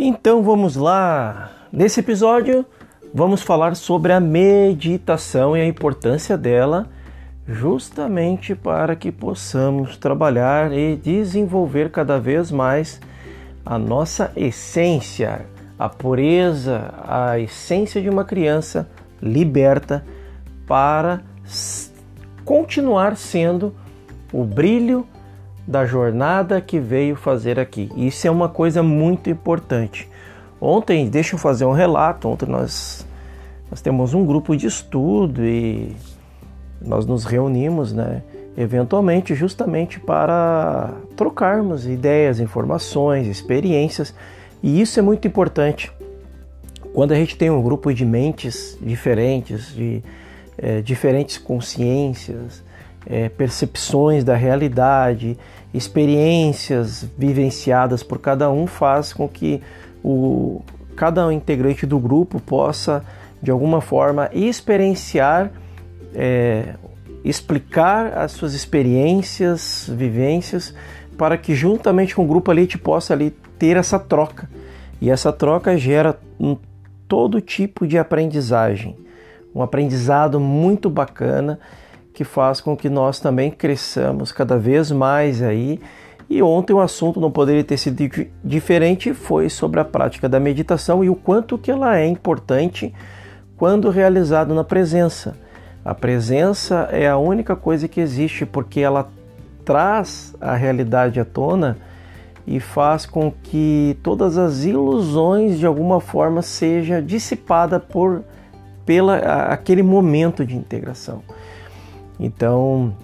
Então vamos lá. Nesse episódio vamos falar sobre a meditação e a importância dela, justamente para que possamos trabalhar e desenvolver cada vez mais a nossa essência, a pureza, a essência de uma criança liberta para continuar sendo o brilho da jornada que veio fazer aqui. Isso é uma coisa muito importante. Ontem, deixa eu fazer um relato. Ontem nós, nós temos um grupo de estudo e nós nos reunimos, né? Eventualmente, justamente para trocarmos ideias, informações, experiências. E isso é muito importante. Quando a gente tem um grupo de mentes diferentes, de é, diferentes consciências, é, percepções da realidade, experiências vivenciadas por cada um faz com que o, cada integrante do grupo possa de alguma forma experienciar, é, explicar as suas experiências, vivências, para que juntamente com o grupo ali a gente possa ali ter essa troca. E essa troca gera um, todo tipo de aprendizagem, um aprendizado muito bacana que faz com que nós também cresçamos cada vez mais aí. E ontem o assunto não poderia ter sido diferente, foi sobre a prática da meditação e o quanto que ela é importante quando realizado na presença. A presença é a única coisa que existe porque ela traz a realidade à tona e faz com que todas as ilusões de alguma forma seja dissipada por pela aquele momento de integração. Então,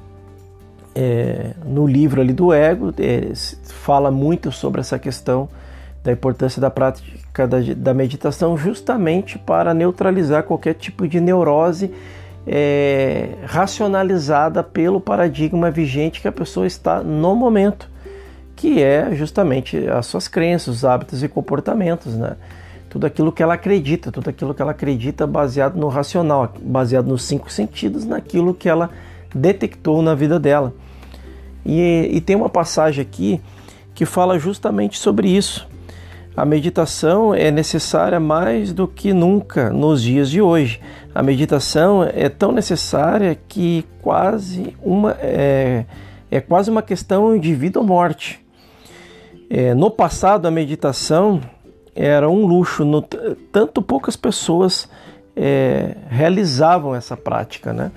é, no livro ali do ego, é, fala muito sobre essa questão da importância da prática da, da meditação justamente para neutralizar qualquer tipo de neurose é, racionalizada pelo paradigma vigente que a pessoa está no momento, que é justamente as suas crenças, os hábitos e comportamentos, né? Tudo aquilo que ela acredita, tudo aquilo que ela acredita baseado no racional, baseado nos cinco sentidos, naquilo que ela detectou na vida dela. E, e tem uma passagem aqui que fala justamente sobre isso. A meditação é necessária mais do que nunca nos dias de hoje. A meditação é tão necessária que quase uma é, é quase uma questão de vida ou morte. É, no passado, a meditação era um luxo, no, tanto poucas pessoas é, realizavam essa prática, né?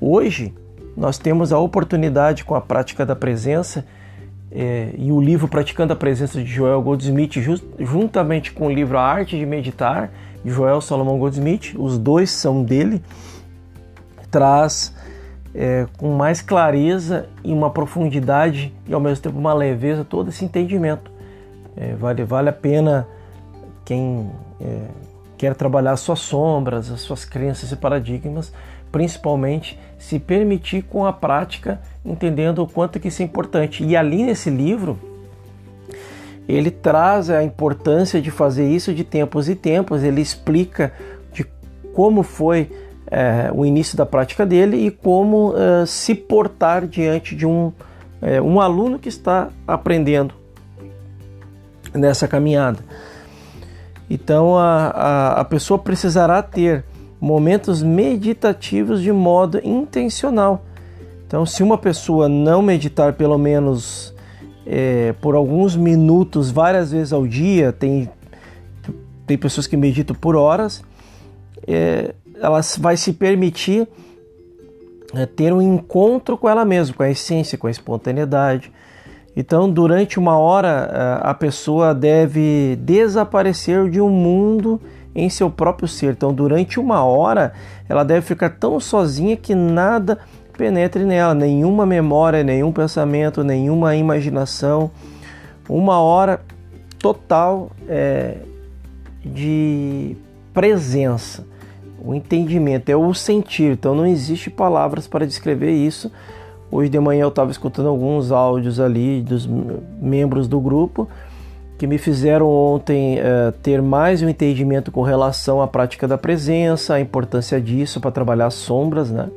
Hoje, nós temos a oportunidade com a prática da presença é, e o livro Praticando a Presença de Joel Goldsmith, just, juntamente com o livro A Arte de Meditar, de Joel Salomão Goldsmith, os dois são dele, traz é, com mais clareza e uma profundidade e ao mesmo tempo uma leveza todo esse entendimento. É, vale, vale a pena quem é, quer trabalhar as suas sombras, as suas crenças e paradigmas, principalmente se permitir com a prática, entendendo o quanto que isso é importante. E ali nesse livro, ele traz a importância de fazer isso de tempos e tempos, ele explica de como foi é, o início da prática dele e como é, se portar diante de um, é, um aluno que está aprendendo nessa caminhada. Então a, a, a pessoa precisará ter momentos meditativos de modo intencional. Então, se uma pessoa não meditar pelo menos é, por alguns minutos, várias vezes ao dia, tem, tem pessoas que meditam por horas, é, ela vai se permitir é, ter um encontro com ela mesma, com a essência, com a espontaneidade. Então, durante uma hora, a pessoa deve desaparecer de um mundo em seu próprio ser. Então, durante uma hora, ela deve ficar tão sozinha que nada penetre nela, nenhuma memória, nenhum pensamento, nenhuma imaginação. Uma hora total é, de presença. O entendimento é o sentir, então não existe palavras para descrever isso. Hoje de manhã eu estava escutando alguns áudios ali dos membros do grupo que me fizeram ontem uh, ter mais um entendimento com relação à prática da presença, a importância disso para trabalhar as sombras, né?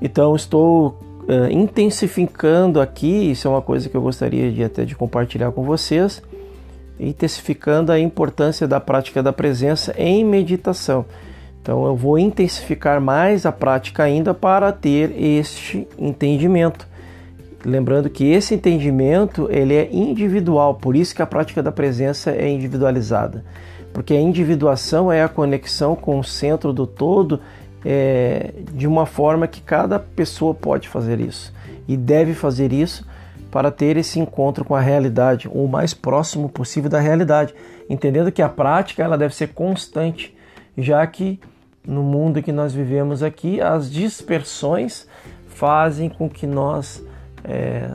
Então estou uh, intensificando aqui, isso é uma coisa que eu gostaria de até de compartilhar com vocês, intensificando a importância da prática da presença em meditação. Então eu vou intensificar mais a prática ainda para ter este entendimento. Lembrando que esse entendimento ele é individual, por isso que a prática da presença é individualizada. Porque a individuação é a conexão com o centro do todo é, de uma forma que cada pessoa pode fazer isso e deve fazer isso para ter esse encontro com a realidade, o mais próximo possível da realidade, entendendo que a prática ela deve ser constante, já que no mundo que nós vivemos aqui as dispersões fazem com que nós é,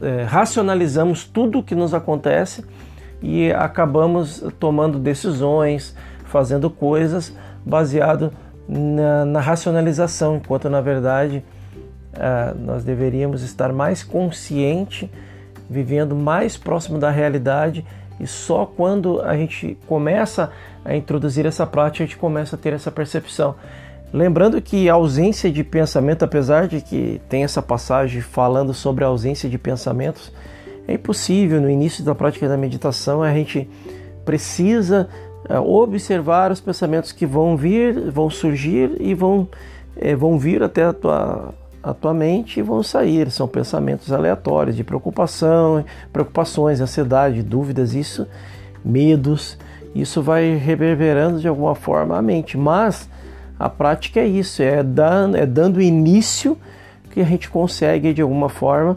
é, racionalizamos tudo o que nos acontece e acabamos tomando decisões, fazendo coisas baseado na, na racionalização, enquanto na verdade é, nós deveríamos estar mais consciente, vivendo mais próximo da realidade e só quando a gente começa a introduzir essa prática a gente começa a ter essa percepção. Lembrando que a ausência de pensamento, apesar de que tem essa passagem falando sobre a ausência de pensamentos, é impossível no início da prática da meditação, a gente precisa é, observar os pensamentos que vão vir, vão surgir e vão, é, vão vir até a tua, a tua mente e vão sair. São pensamentos aleatórios de preocupação, preocupações, ansiedade, dúvidas, isso, medos. Isso vai reverberando de alguma forma a mente. Mas a prática é isso, é dando, é dando início que a gente consegue de alguma forma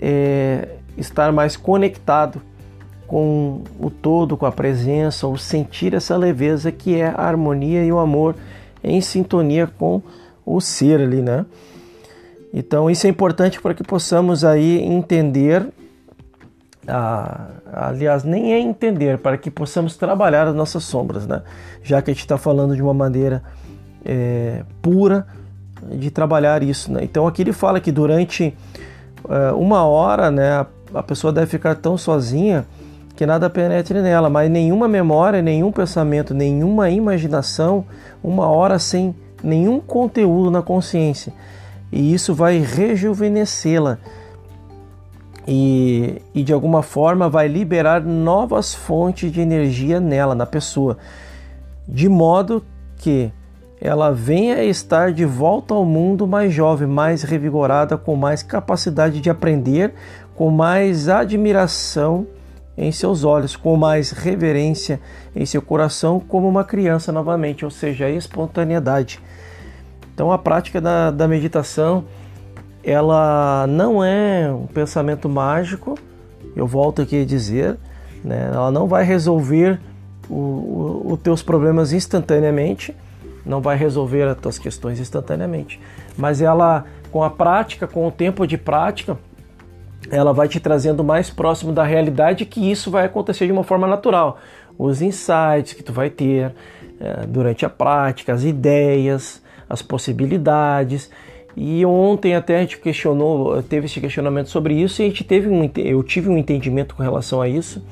é, estar mais conectado com o todo, com a presença, ou sentir essa leveza que é a harmonia e o amor em sintonia com o ser ali, né? Então isso é importante para que possamos aí entender, ah, aliás, nem é entender, para que possamos trabalhar as nossas sombras, né? Já que a gente está falando de uma maneira é, pura de trabalhar isso. Né? Então aqui ele fala que durante é, uma hora né, a, a pessoa deve ficar tão sozinha que nada penetre nela, mas nenhuma memória, nenhum pensamento, nenhuma imaginação, uma hora sem nenhum conteúdo na consciência. E isso vai rejuvenescê-la e, e de alguma forma vai liberar novas fontes de energia nela, na pessoa, de modo que ela venha a estar de volta ao mundo mais jovem, mais revigorada, com mais capacidade de aprender, com mais admiração em seus olhos, com mais reverência em seu coração, como uma criança novamente, ou seja, a espontaneidade. Então a prática da, da meditação ela não é um pensamento mágico, eu volto aqui a dizer, né? ela não vai resolver os teus problemas instantaneamente, não vai resolver as tuas questões instantaneamente, mas ela com a prática, com o tempo de prática, ela vai te trazendo mais próximo da realidade que isso vai acontecer de uma forma natural. Os insights que tu vai ter é, durante a prática, as ideias, as possibilidades. E ontem até a gente questionou, teve esse questionamento sobre isso e a gente teve um, eu tive um entendimento com relação a isso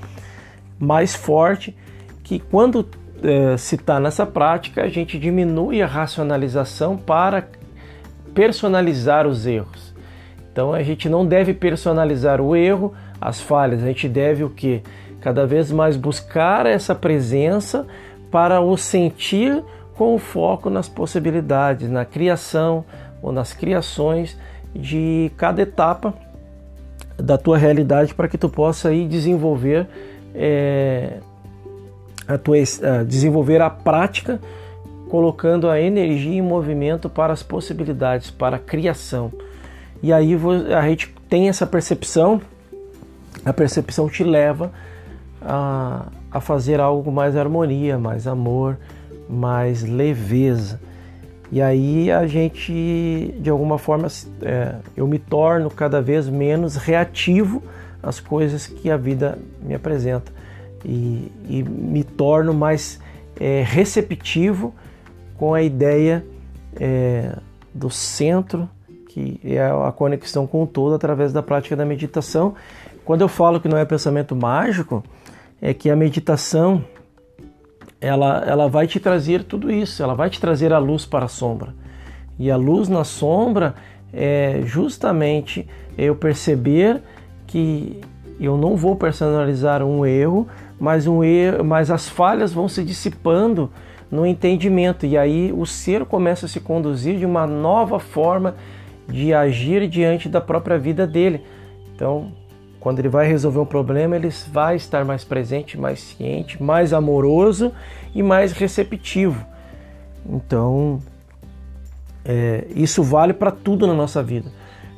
mais forte que quando é, se está nessa prática, a gente diminui a racionalização para personalizar os erros. Então a gente não deve personalizar o erro, as falhas, a gente deve o que? Cada vez mais buscar essa presença para o sentir com o foco nas possibilidades, na criação ou nas criações de cada etapa da tua realidade para que tu possa aí desenvolver é, a tua, a desenvolver a prática, colocando a energia em movimento para as possibilidades, para a criação. E aí a gente tem essa percepção, a percepção te leva a, a fazer algo com mais harmonia, mais amor, mais leveza. E aí a gente, de alguma forma, é, eu me torno cada vez menos reativo às coisas que a vida me apresenta e, e me torno mais é, receptivo com a ideia é, do centro, que é a conexão com o todo através da prática da meditação. Quando eu falo que não é pensamento mágico, é que a meditação ela, ela vai te trazer tudo isso, ela vai te trazer a luz para a sombra. E a luz na sombra é justamente eu perceber que eu não vou personalizar um erro, mas, um erro, mas as falhas vão se dissipando no entendimento e aí o ser começa a se conduzir de uma nova forma de agir diante da própria vida dele. Então, quando ele vai resolver um problema, ele vai estar mais presente, mais ciente, mais amoroso e mais receptivo. Então, é, isso vale para tudo na nossa vida.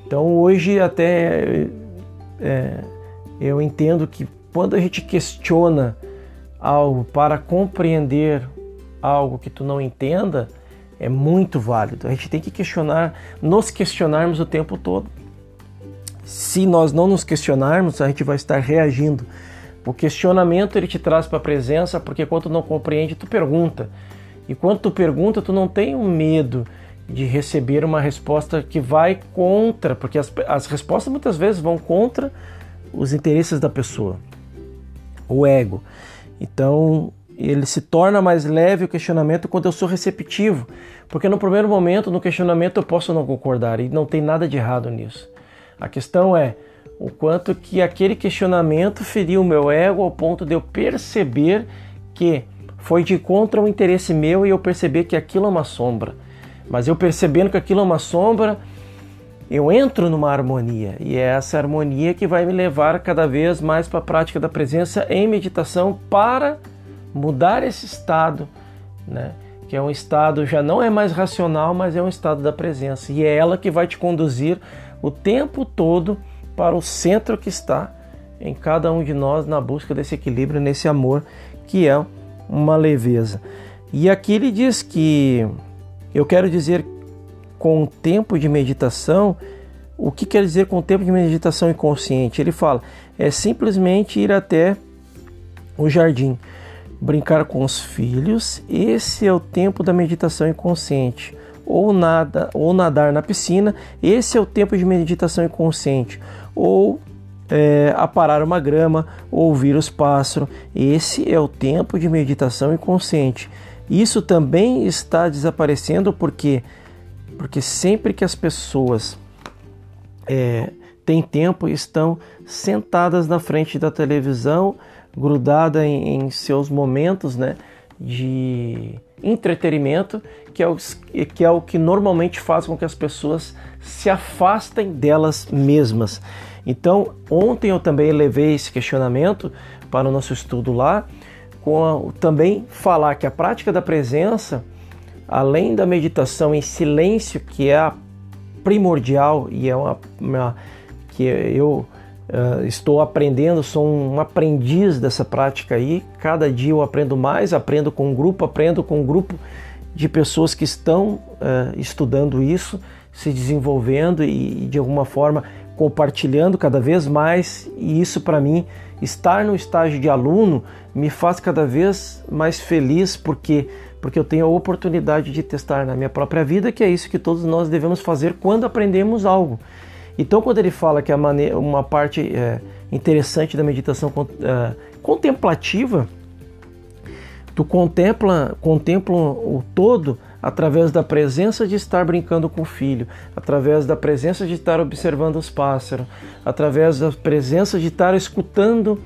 Então, hoje, até é, eu entendo que quando a gente questiona algo para compreender algo que tu não entenda, é muito válido. A gente tem que questionar, nos questionarmos o tempo todo. Se nós não nos questionarmos, a gente vai estar reagindo. O questionamento ele te traz para a presença, porque quando tu não compreende, tu pergunta. E quando tu pergunta, tu não tem um medo de receber uma resposta que vai contra, porque as, as respostas muitas vezes vão contra os interesses da pessoa, o ego. Então, ele se torna mais leve o questionamento quando eu sou receptivo, porque no primeiro momento, no questionamento, eu posso não concordar e não tem nada de errado nisso. A questão é o quanto que aquele questionamento feriu o meu ego ao ponto de eu perceber que foi de contra o interesse meu e eu perceber que aquilo é uma sombra. Mas eu percebendo que aquilo é uma sombra, eu entro numa harmonia e é essa harmonia que vai me levar cada vez mais para a prática da presença em meditação para mudar esse estado, né? que é um estado já não é mais racional, mas é um estado da presença. E é ela que vai te conduzir o tempo todo para o centro que está em cada um de nós na busca desse equilíbrio, nesse amor que é uma leveza. E aqui ele diz que eu quero dizer com o tempo de meditação, o que quer dizer com o tempo de meditação inconsciente? Ele fala, é simplesmente ir até o jardim brincar com os filhos, esse é o tempo da meditação inconsciente. Ou nada, ou nadar na piscina, esse é o tempo de meditação inconsciente. Ou é, aparar uma grama, ouvir os pássaros, esse é o tempo de meditação inconsciente. Isso também está desaparecendo porque porque sempre que as pessoas é, têm tempo estão sentadas na frente da televisão grudada em, em seus momentos né, de entretenimento, que é, o, que é o que normalmente faz com que as pessoas se afastem delas mesmas. Então, ontem eu também levei esse questionamento para o nosso estudo lá, com a, também falar que a prática da presença, além da meditação em silêncio, que é a primordial e é uma, uma que eu Uh, estou aprendendo, sou um aprendiz dessa prática aí. Cada dia eu aprendo mais, aprendo com um grupo, aprendo com um grupo de pessoas que estão uh, estudando isso, se desenvolvendo e, de alguma forma compartilhando cada vez mais. E isso para mim, estar no estágio de aluno, me faz cada vez mais feliz porque porque eu tenho a oportunidade de testar na minha própria vida, que é isso que todos nós devemos fazer quando aprendemos algo. Então, quando ele fala que maneira, uma parte é, interessante da meditação é, contemplativa, tu contempla, contempla o todo através da presença de estar brincando com o filho, através da presença de estar observando os pássaros, através da presença de estar escutando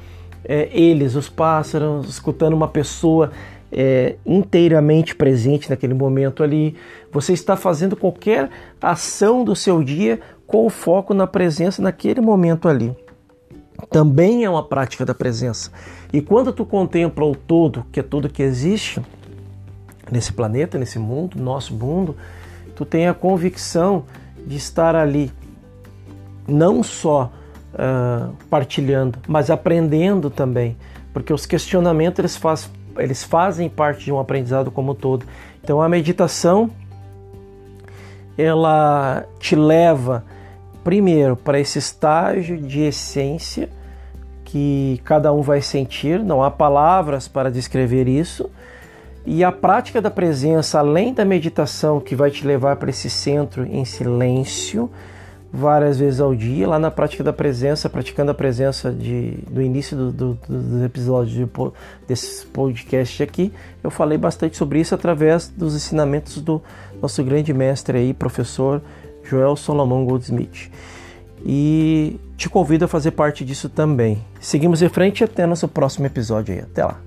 é, eles, os pássaros, escutando uma pessoa é, inteiramente presente naquele momento ali. Você está fazendo qualquer ação do seu dia com o foco na presença naquele momento ali. Também é uma prática da presença. E quando tu contempla o todo, que é tudo que existe nesse planeta, nesse mundo, nosso mundo, tu tem a convicção de estar ali não só uh, partilhando, mas aprendendo também, porque os questionamentos eles, faz, eles fazem parte de um aprendizado como um todo. Então a meditação ela te leva primeiro para esse estágio de essência que cada um vai sentir, não há palavras para descrever isso. E a prática da presença, além da meditação que vai te levar para esse centro em silêncio, várias vezes ao dia, lá na prática da presença, praticando a presença de, do início do, do, dos episódios de, desse podcast aqui, eu falei bastante sobre isso através dos ensinamentos do nosso grande mestre aí, professor Joel Solomon Goldsmith. e te convido a fazer parte disso também. Seguimos em frente e até nosso próximo episódio aí. Até lá.